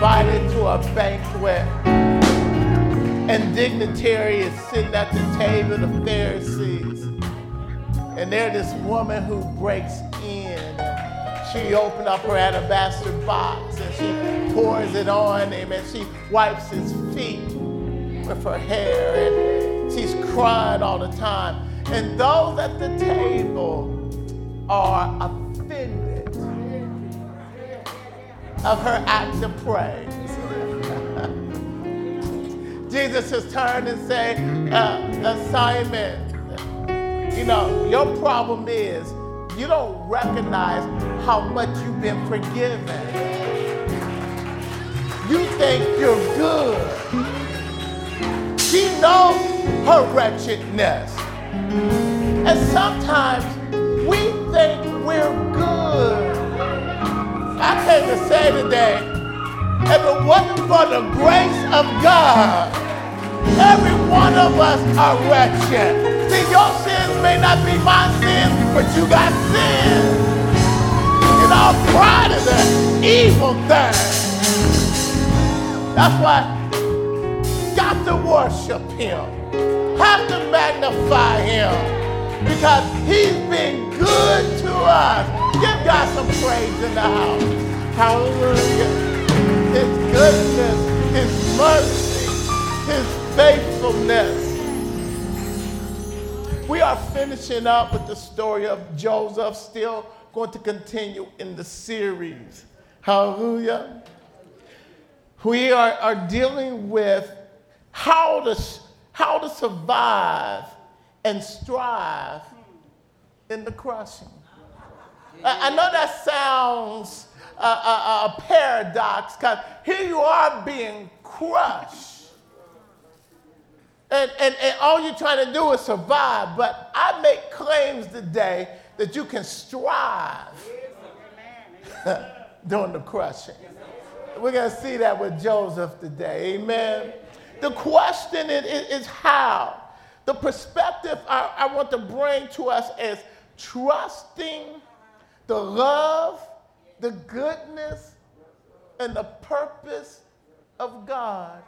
invited to a banquet, and dignitary is sitting at the table of the Pharisees. And there's this woman who breaks in. She opens up her alabaster box and she pours it on him and she wipes his feet with her hair and she's crying all the time. And those at the table are of her act of praise. Jesus has turned and said, uh, Simon, you know, your problem is you don't recognize how much you've been forgiven. You think you're good. She knows her wretchedness. And sometimes we think we're good. I came to say today, if it wasn't for the grace of God, every one of us are wretched. See, your sins may not be my sins, but you got sins. You know, pride is an evil thing. That's why got to worship him, have to magnify him, because he's been good to us. God some praise in the house. Hallelujah. His goodness, his mercy, his faithfulness. We are finishing up with the story of Joseph, still going to continue in the series. Hallelujah. We are, are dealing with how to, how to survive and strive in the crushing. I, know that sounds a, a, a paradox because here you are being crushed. And, and, and all you're trying to do is survive. But I make claims today that you can strive during the crushing. We're going to see that with Joseph today. Amen. The question is how. The perspective I, I want to bring to us is trusting the love, the goodness, and the purpose of God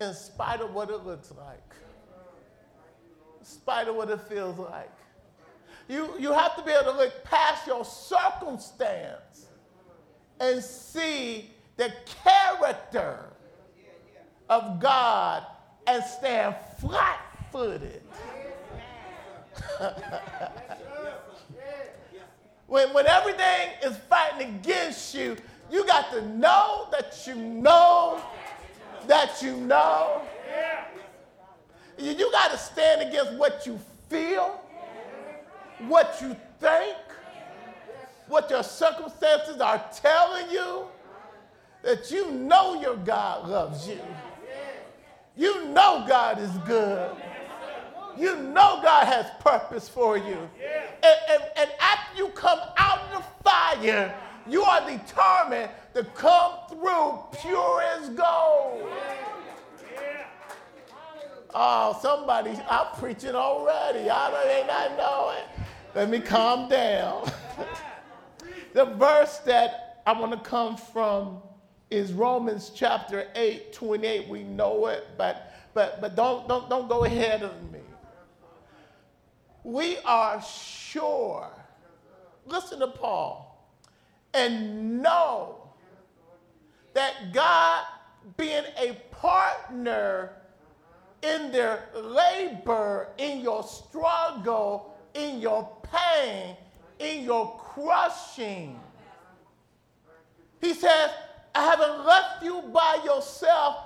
in spite of what it looks like, in spite of what it feels like. You, you have to be able to look past your circumstance and see the character of God and stand flat footed. when, when everything is fighting against you, you got to know that you know that you know. You, you got to stand against what you feel, what you think, what your circumstances are telling you, that you know your God loves you. You know God is good. You know God has purpose for you. And, and, and after you come out of the fire, you are determined to come through pure as gold. Oh, somebody, I'm preaching already. I may not know it. Let me calm down. the verse that I want to come from is Romans chapter 8, 28. We know it, but but but don't don't don't go ahead of me. We are sure. Listen to Paul. And know that God being a partner in their labor, in your struggle, in your pain, in your crushing. He says, I haven't left you by yourself.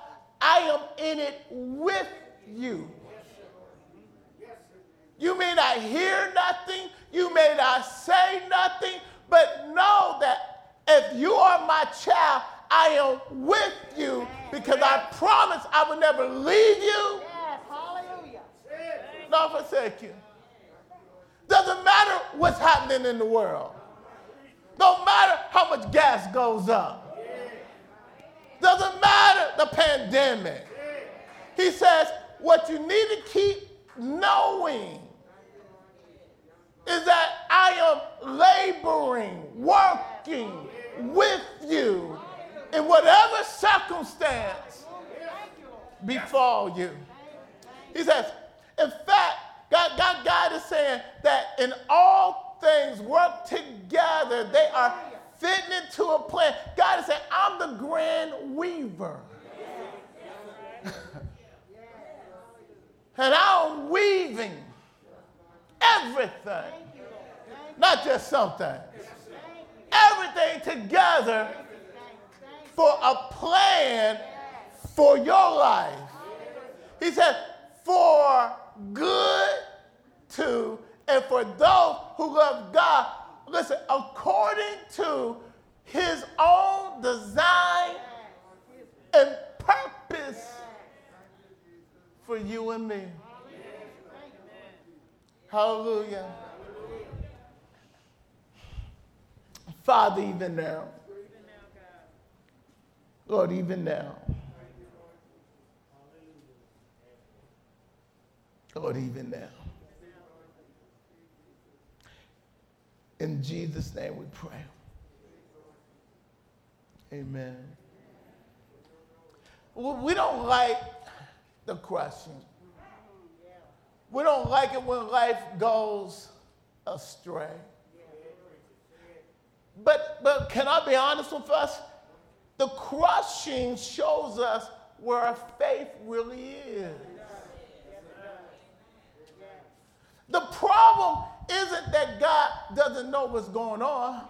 I am in it with you. You may not hear nothing, you may not say nothing, but know that if you are my child, I am with you because I promise I will never leave you. Yes, hallelujah. Not forsake you. Doesn't matter what's happening in the world. Don't matter how much gas goes up. Doesn't matter the pandemic. He says, what you need to keep knowing is that I am laboring, working with you in whatever circumstance befall you. He says, in fact, God, God, God is saying that in all things work together. They are fitting into a plan. God is saying, I'm the grand weaver. and I'm weaving everything, not just some things, everything together for a plan for your life. He said, for good to, and for those who love God, listen, according to his own design and purpose for you and me. Hallelujah. Father, even now. Lord, even now. Lord, even now. In Jesus' name we pray. Amen. We don't like the crushing. We don't like it when life goes astray. But, but can I be honest with us? The crushing shows us where our faith really is. The problem isn't that God doesn't know what's going on.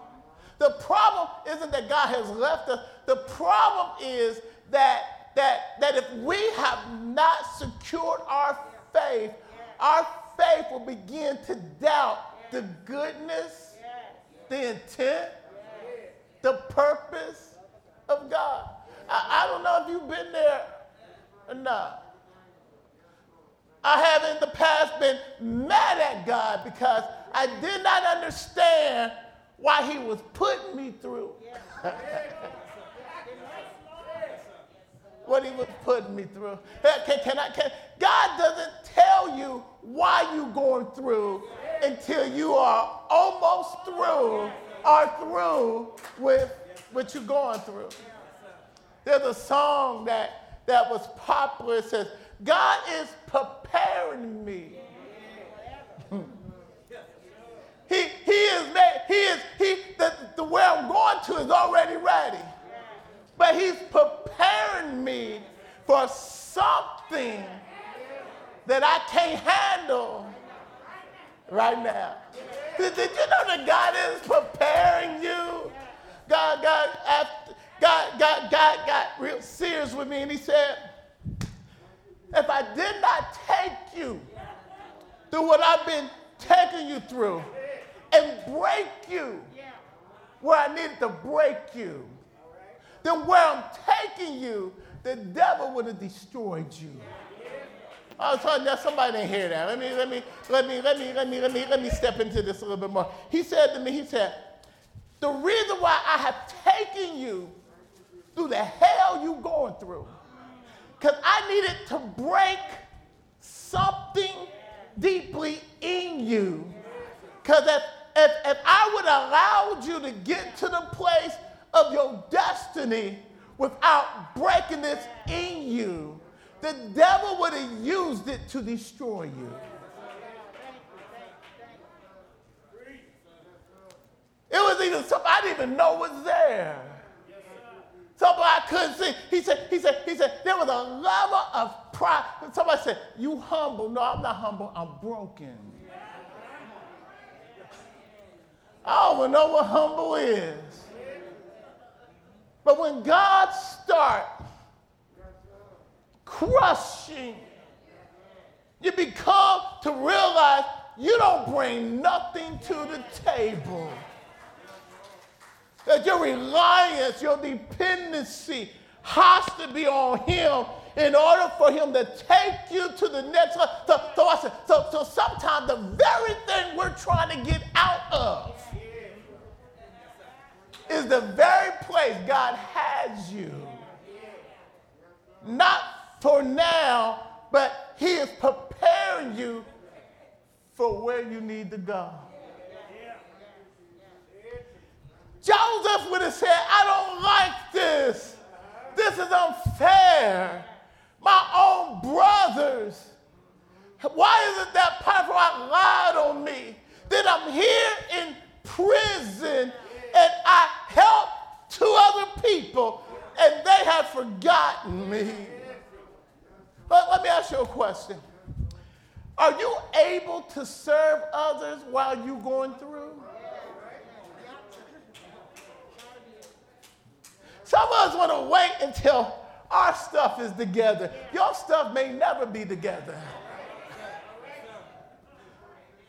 The problem isn't that God has left us. The problem is that, that, that if we have not secured our faith, our faith will begin to doubt the goodness, the intent, the purpose of God. I, I don't know if you've been there or not. I have in the past been mad at God because I did not understand why He was putting me through. what He was putting me through. Can, can I, can, God doesn't tell you why you're going through until you are almost through or through with what you're going through. There's a song that, that was popular. It says, God is preparing me. he, he is made, he is, he, the, the where I'm going to is already ready. But he's preparing me for something that I can't handle right now. Did, did you know that God is preparing you? God, God, after, God, God, God got real serious with me and he said, if I did not take you through what I've been taking you through and break you where I needed to break you, then where I'm taking you, the devil would have destroyed you. I was you, somebody didn't hear that. Let me, let me, let me, let me, let me, let me, let me step into this a little bit more. He said to me, he said, the reason why I have taken you through the hell you going through because I needed to break something deeply in you. Because if, if, if I would have allowed you to get to the place of your destiny without breaking this in you, the devil would have used it to destroy you. It was even something I didn't even know was there. Somebody I couldn't see. He said, he said, he said, there was a level of pride. Somebody said, you humble. No, I'm not humble. I'm broken. I don't even know what humble is. But when God starts crushing, you become to realize you don't bring nothing to the table that your reliance, your dependency has to be on Him in order for Him to take you to the next level. So, so I said, so, so sometimes the very thing we're trying to get out of is the very place God has you. Not for now, but He is preparing you for where you need to go. Joseph would have said, I don't like this. This is unfair. My own brothers. Why is it that Potiphar lied on me? That I'm here in prison and I help two other people and they have forgotten me. But let me ask you a question. Are you able to serve others while you're going through? Some of us want to wait until our stuff is together. Your stuff may never be together.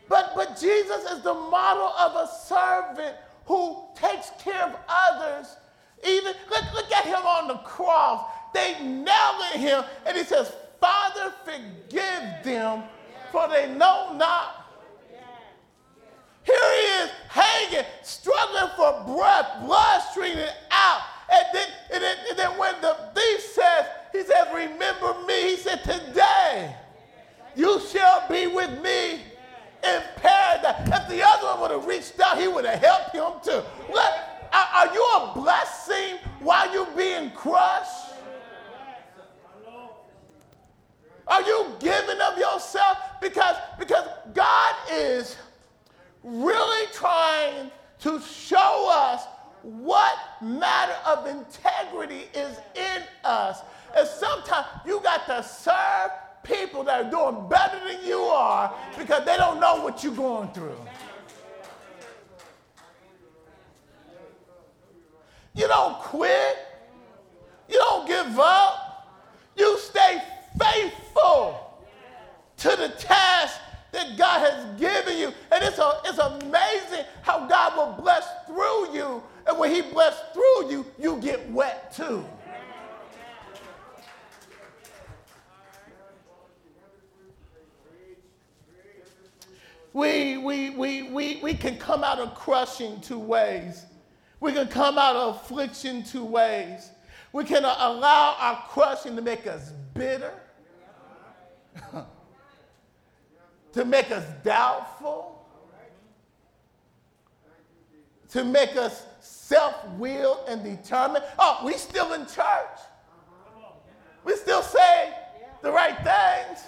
But, but Jesus is the model of a servant who takes care of others. Even look, look at him on the cross. They nailed him, and he says, Father, forgive them, for they know not here he is hanging, struggling for breath, blood streaming out. And then, and then, and then when the thief says, he says, remember me, he said, today you shall be with me in paradise. If the other one would have reached out, he would have helped him too. What, are, you a blessing while you're being crushed? Are you giving of yourself? Because, because God is really trying to show us what matter of integrity is in us. And sometimes you got to serve people that are doing better than you are because they don't know what you're going through. You don't quit. You don't give up. You stay faithful to the task that God has given you. And it's, a, it's amazing how God will bless through you. And when He blesses through you, you get wet too. We, we, we, we, we can come out of crushing two ways. We can come out of affliction two ways. We can allow our crushing to make us bitter. to make us doubtful, to make us self willed and determined. Oh, we still in church. We still say the right things.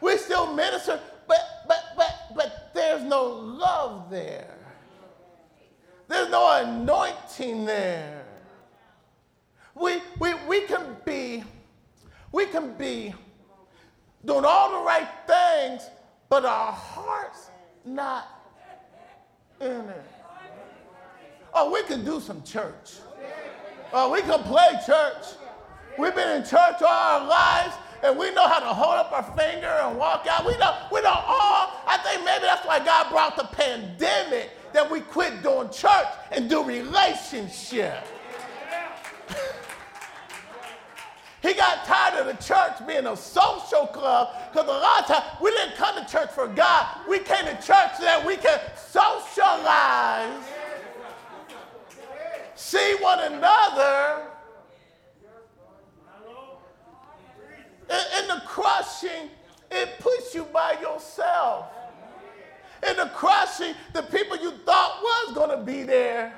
We still minister, but there's no love there. There's no anointing there. We, we, we can be, we can be doing all the right things, but our heart's not in it. Oh, we can do some church. Oh, we can play church. We've been in church all our lives, and we know how to hold up our finger and walk out. We know, we know all. I think maybe that's why God brought the pandemic that we quit doing church and do relationship. He got tired of the church being a social club because a lot of times we didn't come to church for God. We came to church so that we can socialize, see one another. In, the crushing, it puts you by yourself. In the crushing, the people you thought was going to be there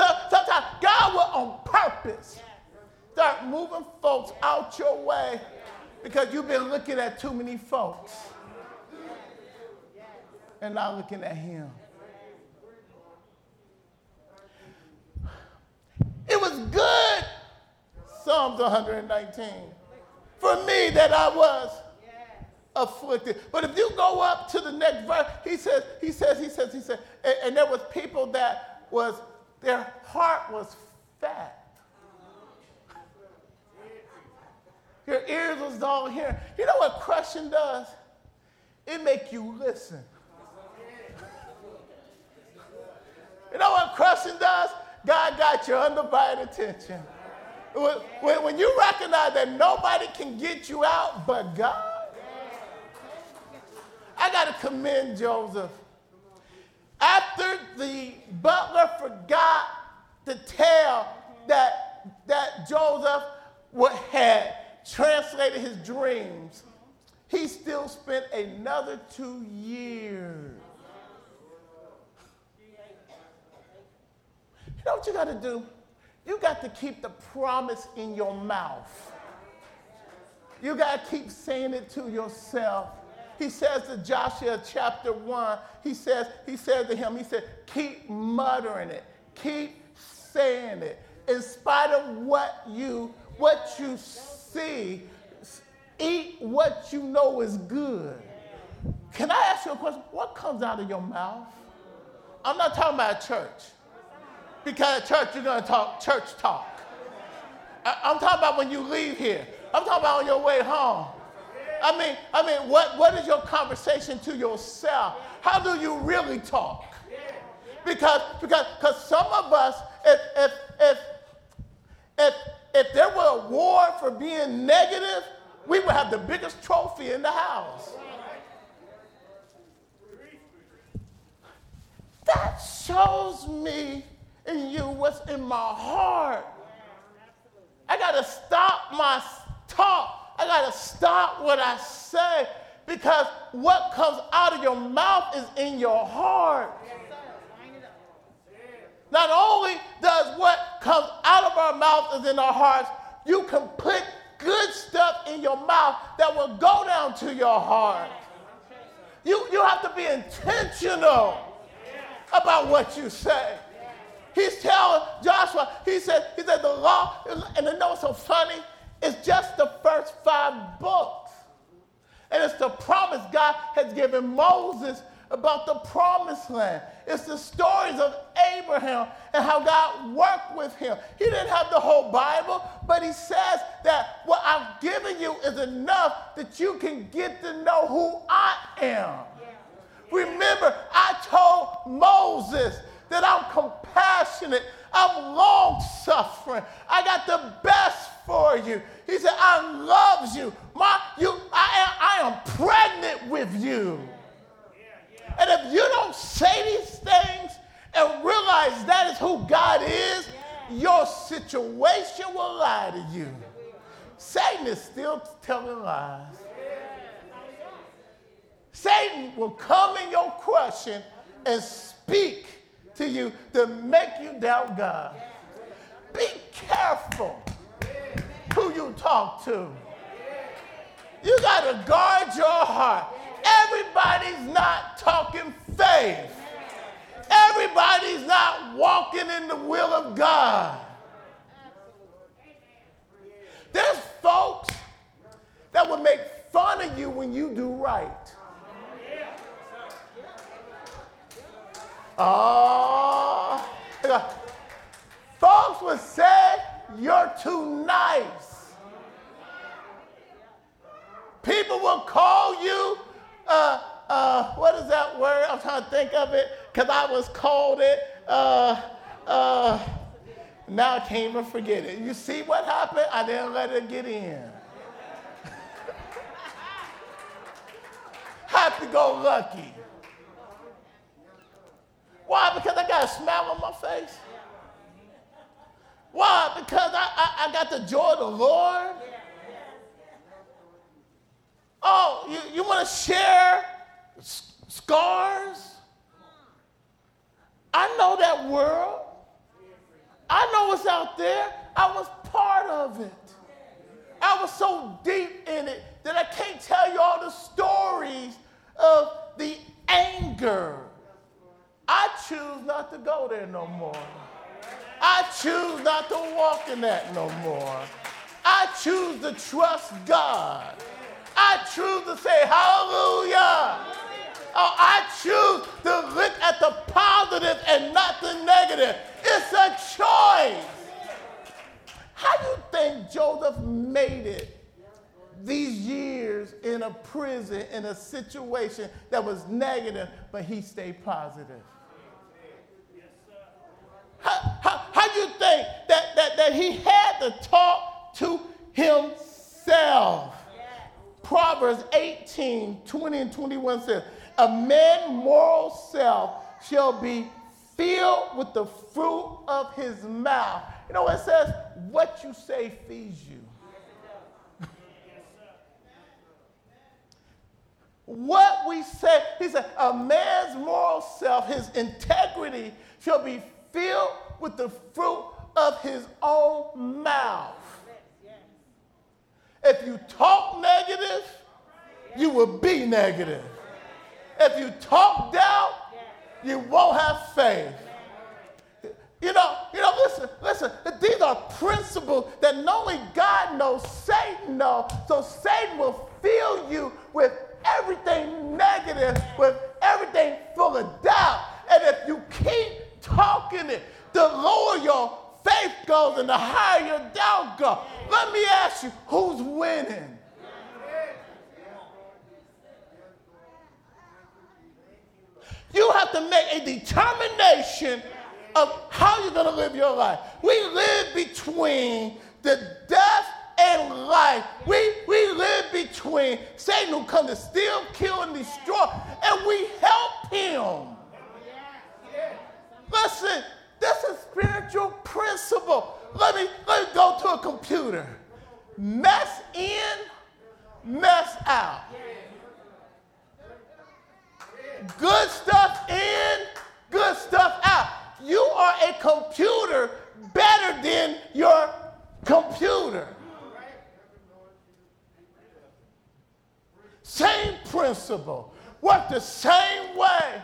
So sometimes God will on purpose start moving folks out your way because you've been looking at too many folks and not looking at Him. It was good, Psalms 119, for me that I was afflicted. But if you go up to the next verse, he says, he says, he says, he says, and, and there was people that was their heart was fat. Your ears was all here. You know what crushing does? It make you listen. You know what crushing does? God got your undivided attention. When, when you recognize that nobody can get you out but God, I got to commend Joseph. After the butler forgot to tell that, that Joseph had translated his dreams, he still spent another two years You know what you got to do? You got to keep the promise in your mouth. You got to keep saying it to yourself. He says to Joshua chapter 1, he says, he said to him, he said, keep muttering it, keep saying it. In spite of what you, what you see, eat what you know is good. Can I ask you a question? What comes out of your mouth? I'm not talking about church. Because at church, you're going to talk church talk. I, am talking about when you leave here. I'm talking about on your way home. I mean, I mean, what, what is your conversation to yourself? How do you really talk? Because because because some of us, if if if if if there were a war for being negative, we would have the biggest trophy in the house. That shows me in you what's in my heart. I got to stop my talk. I got to stop what I say because what comes out of your mouth is in your heart. Not only does what comes out of our mouth is in our hearts, you can put good stuff in your mouth that will go down to your heart. You, you have to be intentional about what you say. He's telling Joshua, he said, he said the law, and I know it's so funny, it's just the first five books. And it's the promise God has given Moses about the promised land. It's the stories of Abraham and how God worked with him. He didn't have the whole Bible, but he says that what I've given you is enough that you can get to know who I am. Remember, I told Moses that I'm compassionate, I'm long suffering, I got the best for you. He said, I love you. My, you I, am, I am pregnant with you. And if you don't say these things and realize that is who God is, your situation will lie to you. Satan is still telling lies. Satan will come in your question and speak to you to make you doubt God. Be careful who you talk to. You got to guard your heart. Everybody's not talking faith. Everybody's not walking in the will of God. There's folks that will make fun of you when you do right. Oh, folks would say you're too nice. People will call you uh, uh, what is that word? I'm trying to think of it because I was called it. Uh, uh, now I can't even forget it. You see what happened? I didn't let it get in. Have to go lucky. Why? Because I got a smile on my face. Why? Because I, I, I got the joy of the Lord. Oh, you, you want to share scars? I know that world. I know what's out there. I was part of it. I was so deep in it that I can't tell you all the stories of the anger. I choose not to no more. I choose not to walk in that no more. I choose to trust God. I choose to say hallelujah. Oh, I choose to look at the positive and not the negative. It's a choice. How do you think Joseph made it these years in a prison in a situation that was negative, but he stayed positive? How, how, how do you think that, that, that he had to talk to himself? Proverbs 18, 20 and 21 says, A man's moral self shall be filled with the fruit of his mouth. You know what it says? What you say feeds you. what we say, he said, a man's moral self, his integrity, shall be filled with the fruit of his own mouth. If you talk negative, you will be negative. If you talk doubt, you won't have faith. You know, you know, listen, listen, these are principles that only God knows, Satan knows. So Satan will fill you with everything negative, with everything full of doubt. And if you keep talking it, the lower your faith goes and the higher your doubt goes. Let me ask you, who's winning? You have to make a determination of how you're going to live your life. We live between the death and life. We, we live between Satan who comes to steal, kill, and destroy, and we help him. Listen, this is spiritual principle. Let me, let me go to a computer. Mess in, mess out. Good stuff in, good stuff out. You are a computer better than your computer. Same principle. Work the same way.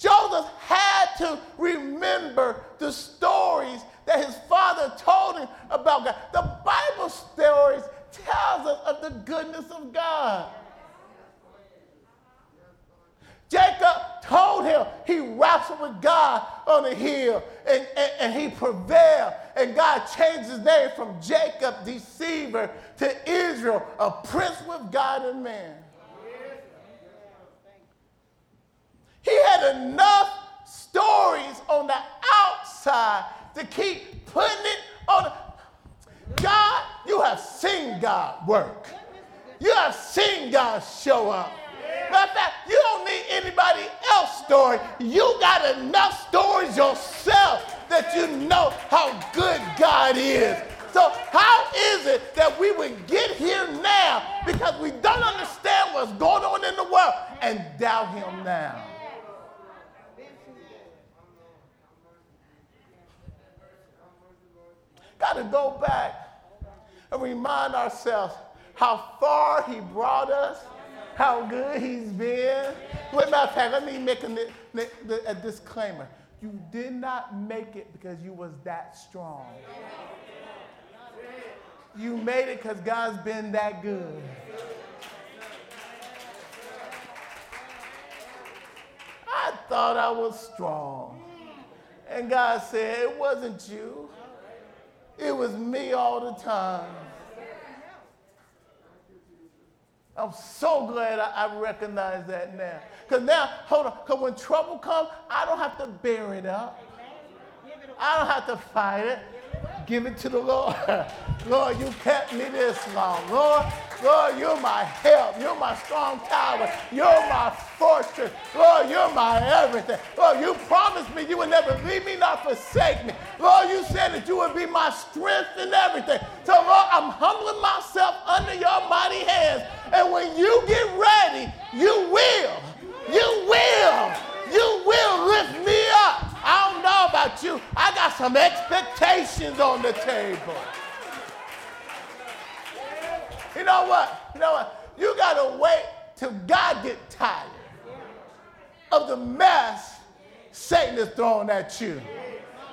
Joseph had to remember the stories that his father told him about God. The Bible stories tells us of the goodness of God. Jacob told him he wrestled with God on the hill and, and, and, he prevailed. And God changed his name from Jacob, deceiver, to Israel, a prince with God and man. He had enough stories on the outside to keep putting it on. God, you have seen God work. You have seen God show up. Matter of fact, you don't need anybody else's story. You got enough stories yourself that you know how good God is. So, how is it that we would get here now because we don't understand what's going on in the world and doubt Him now? Got to go back and remind ourselves how far He brought us how good he's been. As matter of fact, let me make a, a disclaimer. You did not make it because you was that strong. You made it because God's been that good. I thought I was strong. And God said, It wasn't you, it was me all the time. I'm so glad I, I recognize that now. Because now, hold on, because when trouble comes, I don't have to bear it up. I don't have to fight it. Give it to the Lord. Lord, you kept me this long. Lord, Lord, you're my help. You're my strong tower. You're my fortress. Lord, you're my everything. Lord, you promised me you would never leave me nor forsake me. Lord, you said that you would be my strength and everything. So, Lord, I'm humbling myself under your mighty hands. And when you get ready, you will. You will. You will lift me up. I don't know about you. I got some expectations on the table. You know what? You know what? You got to wait till God get tired of the mess Satan is throwing at you.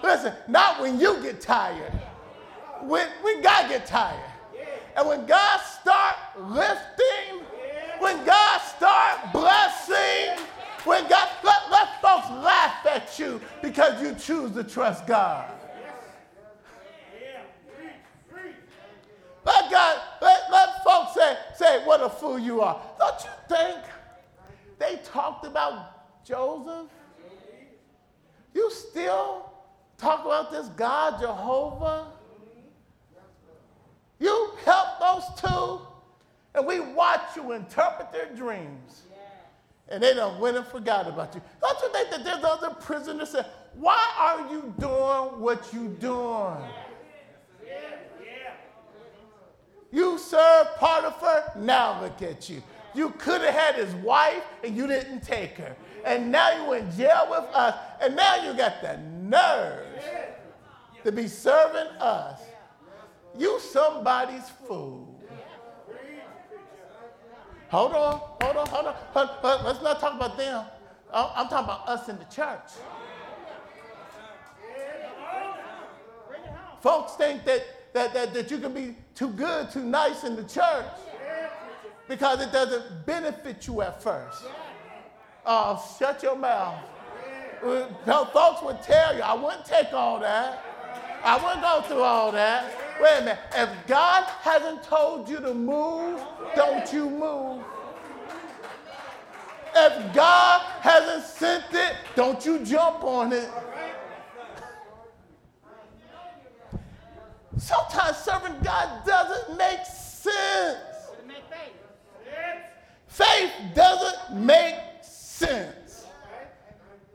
Listen, not when you get tired. When, when God get tired. And when God start lifting, when God start blessing, when God, let, let folks laugh at you because you choose to trust God. Let God, let, let folks say, say, what a fool you are. Don't you think they talked about Joseph? You still talk about this God, Jehovah? You help those two, and we watch you interpret their dreams. And they don't went and forgot about you. Don't you think that there's other prisoners say, why are you doing what you doing? You serve Potiphar, now look at you. You could have had his wife and you didn't take her. And now you're in jail with us, and now you got the nerve to be serving us. You somebody's fool. Hold on, hold on, hold on. Hold, hold, let's not talk about them. Oh, I'm talking about us in the church. Folks think that, that, that, that you can be too good, too nice in the church because it doesn't benefit you at first. Oh, shut your mouth. Uh, folks would tell you, I wouldn't take all that. I wouldn't go through all that. Wait a minute. If God hasn't told you to move, don't you move. If God hasn't sent it, don't you jump on it. Sometimes serving God doesn't make sense. Faith doesn't make sense.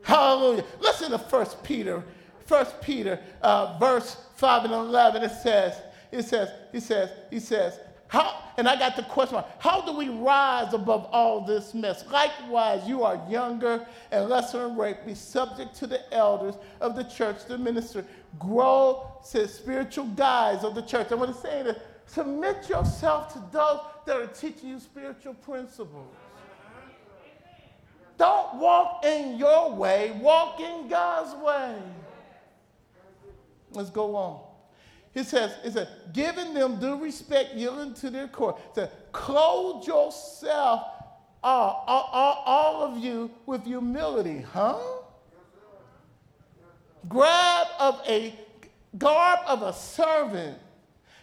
Hallelujah. Listen to 1 Peter, 1 Peter, uh, verse 5 and 11. It says, it says, he says, he says, how, and I got the question how do we rise above all this mess? Likewise, you are younger and lesser in rank. Be subject to the elders of the church, the minister. Grow, says spiritual guides of the church. I want to say that submit yourself to those that are teaching you spiritual principles. Don't walk in your way, walk in God's way. Let's go on. He says, it says, giving them due respect, yielding to their court. Says, clothe yourself, all, all, all of you, with humility. Huh? Grab of a garb of a servant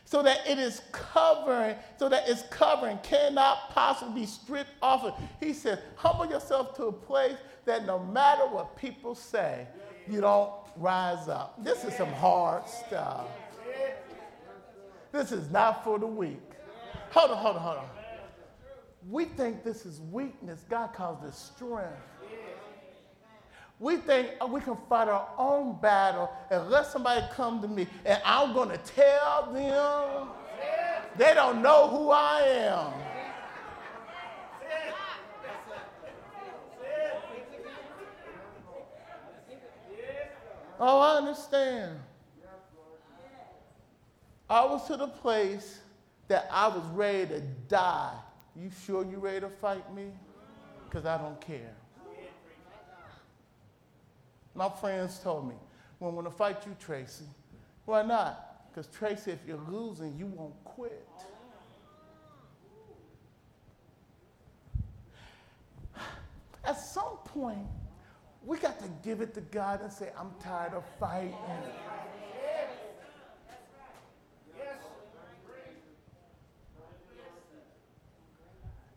so that it is covering, so that it's covering, cannot possibly be stripped off of. He says, humble yourself to a place that no matter what people say, you don't rise up. This is some hard stuff. This is not for the weak. Hold on, hold on, hold on. We think this is weakness. God calls this strength. We think oh, we can fight our own battle let somebody come to me and I'm going to tell them they don't know who I am. Oh, I understand. I was to the place that I was ready to die. You sure you ready to fight me? Because I don't care. My friends told me, well, I'm going to fight you, Tracy. Why not? Because, Tracy, if you're losing, you won't quit. At some point, we got to give it to God and say, I'm tired of fighting.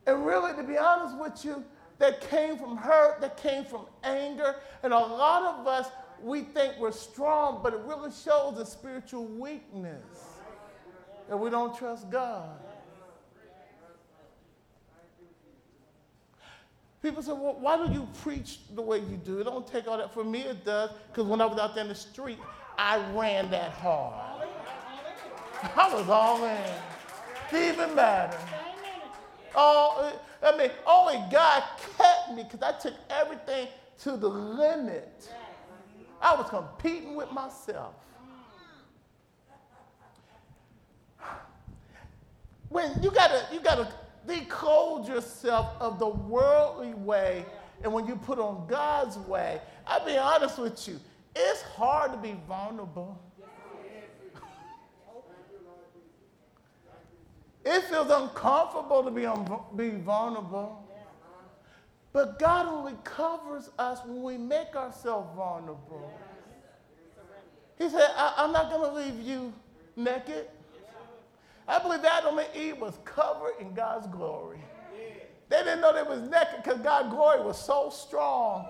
And really, to be honest with you, that came from hurt, that came from anger. And a lot of us, we think we're strong, but it really shows a spiritual weakness. that we don't trust God. People say, well, why do you preach the way you do? It don't take all that. For me, it does, because when I was out there in the street, I ran that hard. I was all in. Even matter. Oh, I mean, only God kept me because I took everything to the limit. I was competing with myself. When you gotta, you gotta decode yourself of the worldly way, and when you put on God's way, I'll be honest with you, it's hard to be vulnerable. It feels uncomfortable to be, un- be vulnerable. But God only covers us when we make ourselves vulnerable. He said, I- am not going to leave you naked. I believe Adam and Eve was covered in God's glory. They didn't know they was naked because God's glory was so strong.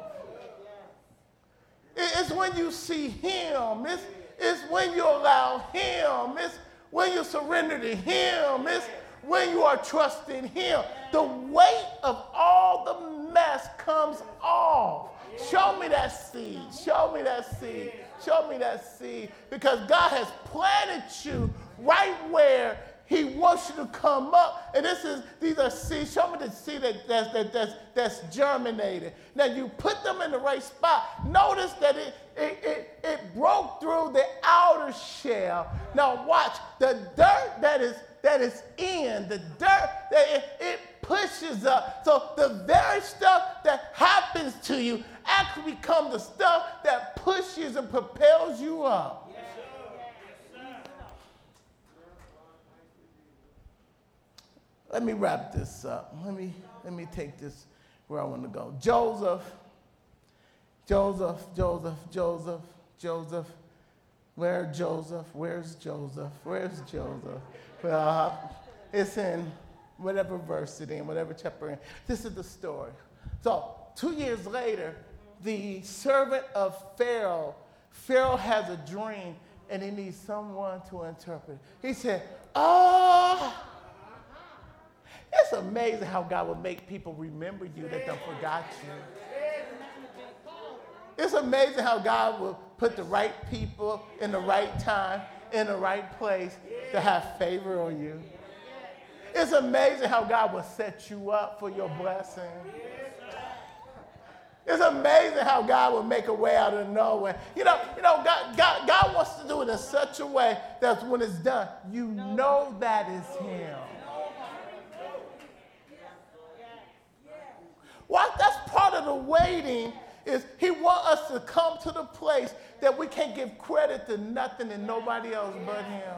It's when you see Him. It's, it's when you allow Him. It's when you surrender to Him, it's when you are trusting Him. The weight of all the mess comes off. Show me that seed. Show me that seed. Show me that seed. Because God has planted you right where he wants you to come up. And this is these are seeds. Show me the seed that, that's, that, that's, that's germinated. Now you put them in the right spot. Notice that it, it, it, it broke through the outer shell. Now watch the dirt that is that is in, the dirt that it, it pushes up. So the very stuff that happens to you actually becomes the stuff that pushes and propels you up. Let me wrap this up. Let me, let me take this where I want to go. Joseph, Joseph, Joseph, Joseph, Joseph. Where Joseph? Where's Joseph? Where's Joseph? Well, it's in whatever verse it in, whatever chapter in. This is the story. So, two years later, the servant of Pharaoh, Pharaoh has a dream and he needs someone to interpret. He said, Oh, it's amazing how God will make people remember you that they forgot you. It's amazing how God will put the right people in the right time, in the right place to have favor on you. It's amazing how God will set you up for your blessing. It's amazing how God will make a way out of nowhere. You know, you know, God, God, God wants to do it in such a way that when it's done, you know that is Him. Why? That's part of the waiting is he want us to come to the place that we can't give credit to nothing and nobody else but him.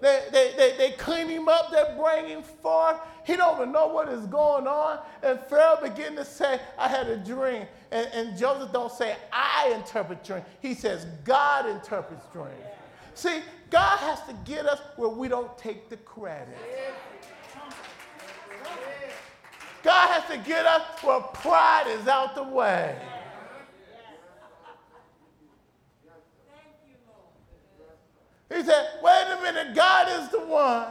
They, they, they, they clean him up, they bring him forth. He don't even know what is going on. And Pharaoh begin to say, I had a dream. And, and Joseph don't say, I interpret dreams. He says, God interprets dreams. See, God has to get us where we don't take the credit. God has to get us where pride is out the way. He said, wait a minute, God is the one.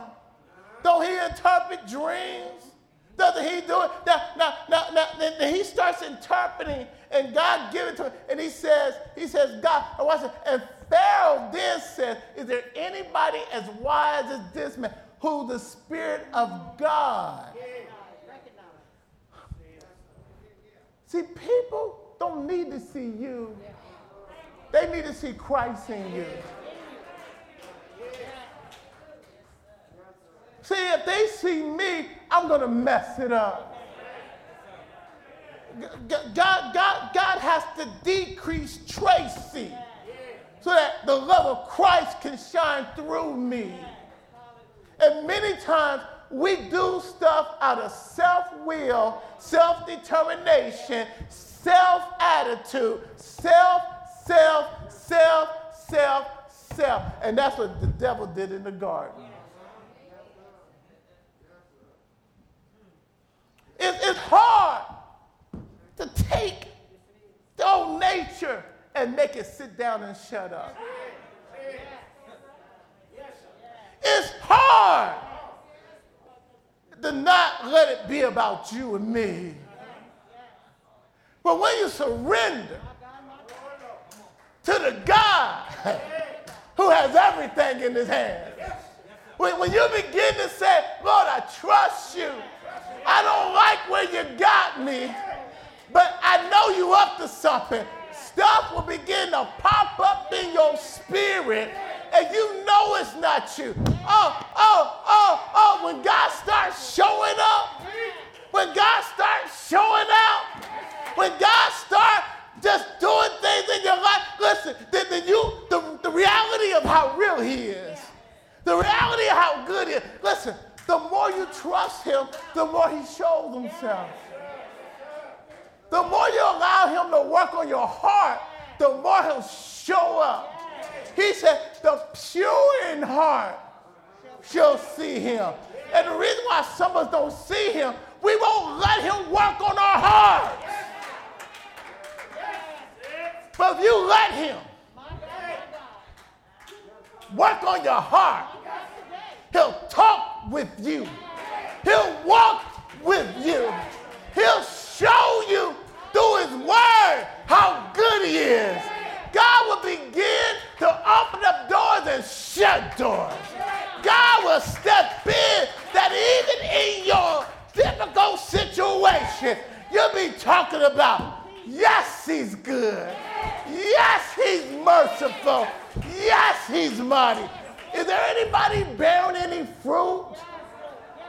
Don't he interpret dreams? Doesn't he do it? Now, now, now, now then he starts interpreting, and God gives it to him, and he says, he says, God, and watch it. And Pharaoh then says, Is there anybody as wise as this man who the Spirit of God See, people don't need to see you, they need to see Christ in you. See, if they see me, I'm going to mess it up. God, God, God has to decrease Tracy so that the love of Christ can shine through me. And many times we do stuff out of self will, self determination, self attitude, self, self, self, self, self. And that's what the devil did in the garden. It, it's hard to take the old nature and make it sit down and shut up. It's hard to not let it be about you and me. But when you surrender to the God who has everything in his hands, when, when you begin to say, Lord, I trust you. I don't like where you got me, but I know you up to something. Stuff will begin to pop up in your spirit and you know it's not you. Oh, oh, oh, oh, when God starts showing up, when God starts showing out, when God starts just doing things in your life, listen, then, then you, the, the reality of how real he is, the reality of how good he is, listen, the more you trust him, the more he shows himself. The more you allow him to work on your heart, the more he'll show up. He said, the pure in heart shall see him. And the reason why some of us don't see him, we won't let him work on our hearts. But if you let him work on your heart, he'll talk with you. He'll walk with you. He'll show you through his word how good he is. God will begin to open up doors and shut doors. God will step in that even in your difficult situation, you'll be talking about, yes, he's good. Yes, he's merciful. Yes, he's mighty. Is there anybody bearing any fruit?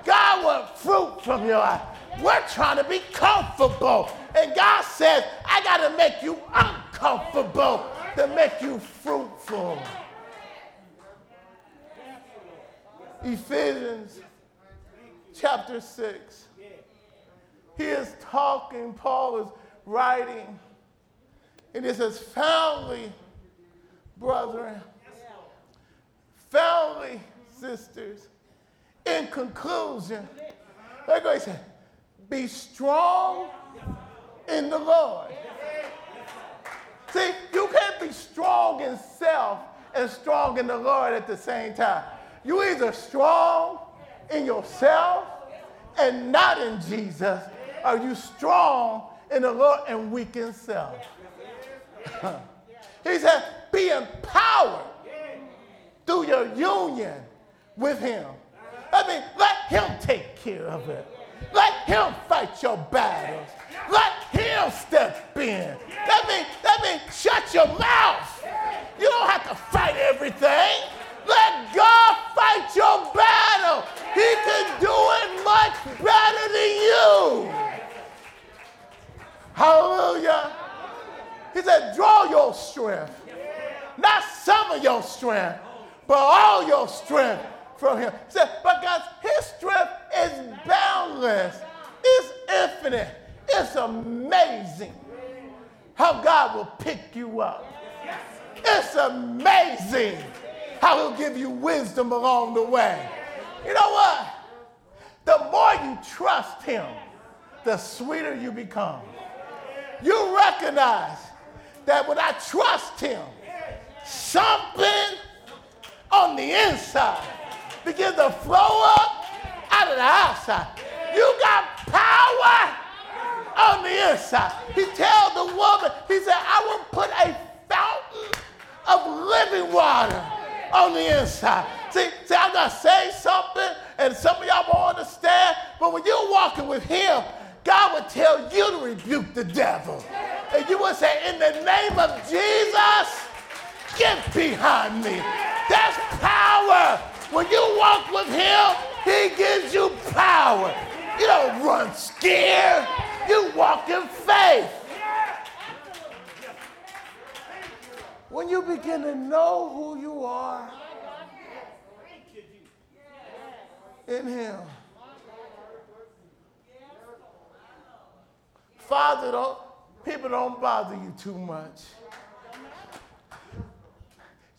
God wants fruit from your life. We're trying to be comfortable. And God says, I got to make you uncomfortable to make you fruitful. Ephesians chapter 6. He is talking, Paul is writing, and he says, Family, brethren, family, sisters, in conclusion, what he said be strong in the Lord. See, you can't be strong in self and strong in the Lord at the same time. You either strong in yourself and not in Jesus, or you strong in the Lord and weak in self. he said, be empowered through your union with him. I mean, let him take care of it. Let him fight your battles. Let him step in. That means, that means shut your mouth. You don't have to fight everything. Let God fight your battle. He can do it much better than you. Hallelujah. He said, draw your strength. Not some of your strength, but all your strength from him. He said, but guys, his strength is boundless. It's infinite. It's amazing how God will pick you up. It's amazing how he'll give you wisdom along the way. You know what? The more you trust him, the sweeter you become. You recognize that when I trust him, something on the inside begins to flow up out of the outside. You got power on the inside. He tells the woman, he said, I will put a fountain of living water on the inside. See, see, I'm gonna say something, and some of y'all won't understand, but when you're walking with him, God would tell you to rebuke the devil. And you would say, in the name of Jesus, get behind me. That's power. When you walk with him, he gives you power. You don't run scared. You walk in faith. When you begin to know who you are in Him, Father, don't, people don't bother you too much.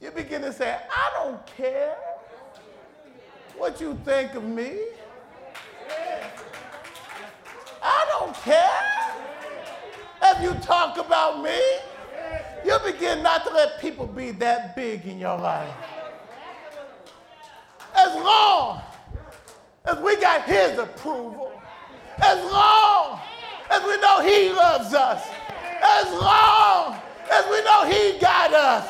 You begin to say, I don't care what you think of me. I don't care if you talk about me. You begin not to let people be that big in your life. As long as we got his approval, as long as we know he loves us, as long as we know he got us,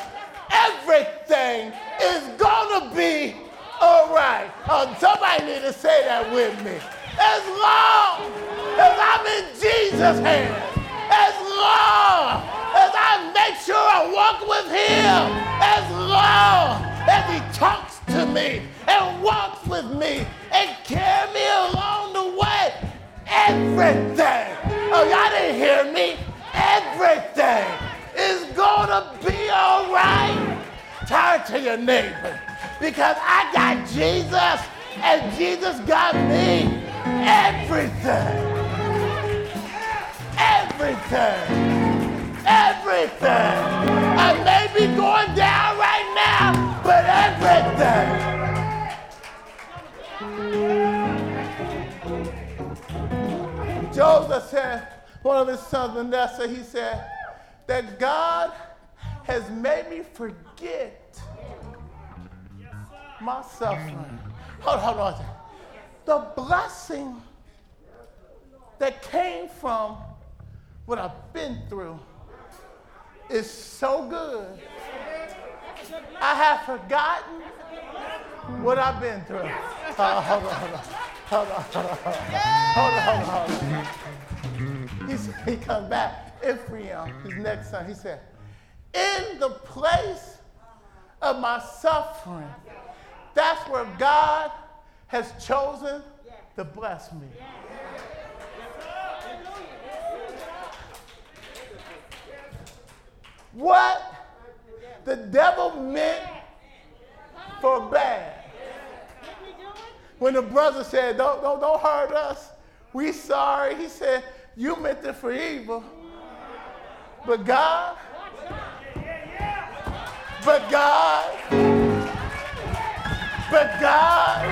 everything is gonna be all right. Oh, somebody need to say that with me. As long as I'm in Jesus' hands, as long as I make sure I walk with Him, as long as He talks to me and walks with me and carry me along the way, everything, oh, y'all didn't hear me, everything is gonna be all right. Turn to your neighbor because I got Jesus and Jesus got me. Everything. Everything. Everything. I may be going down right now, but everything. Joseph said, one of his sons, Manasseh, he said, that God has made me forget my suffering. Hold, hold on. The blessing that came from what I've been through is so good I have forgotten what I've been through. Hold on, hold on. Hold on, hold on, hold on. Hold on, hold on. He, said, he comes back, Ephraim, his next son, he said, in the place of my suffering, that's where God has chosen to bless me. What the devil meant for bad. When the brother said, don't, don't, don't hurt us, we sorry. He said, you meant it for evil. But God, but God, but God,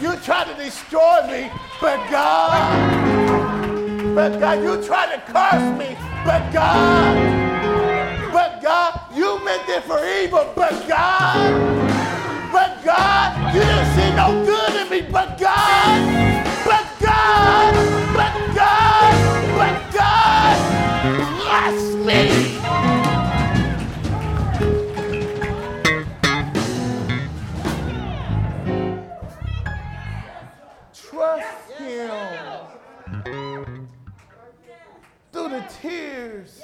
you tried to destroy me, but God, but God, you tried to curse me, but God, but God, you meant it for evil, but God, but God, you didn't see no good in me, but God, but God, but God, but God, bless me. Tears,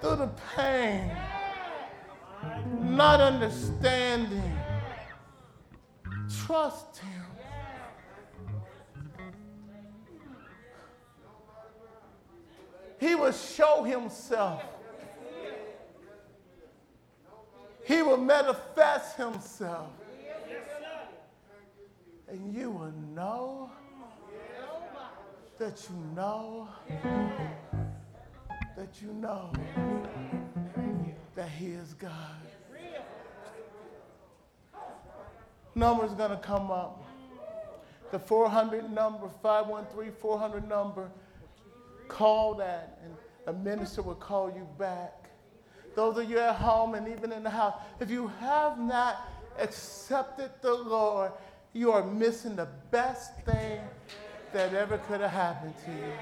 through the pain, not understanding. Trust Him. He will show Himself. He will manifest Himself. And you will know that you know that you know that He is God. Number's gonna come up. The 400 number, 513 400 number, call that, and a minister will call you back. Those of you at home and even in the house, if you have not accepted the Lord, you are missing the best thing that ever could have happened to you.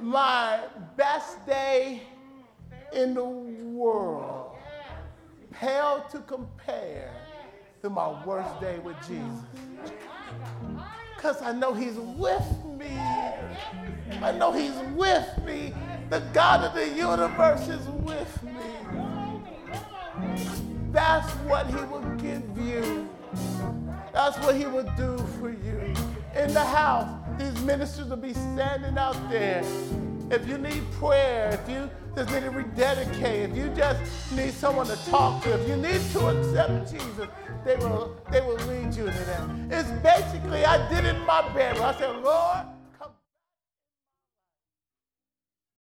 My best day in the world pale to compare to my worst day with Jesus. Because I know He's with me. I know He's with me. The God of the universe is with me. That's what He will give you. That's what He will do for you. In the house, these ministers will be standing out there. If you need prayer, if you just need to rededicate, if you just need someone to talk to, if you need to accept Jesus, they will, they will lead you to that. It's basically, I did it in my bedroom. I said, Lord,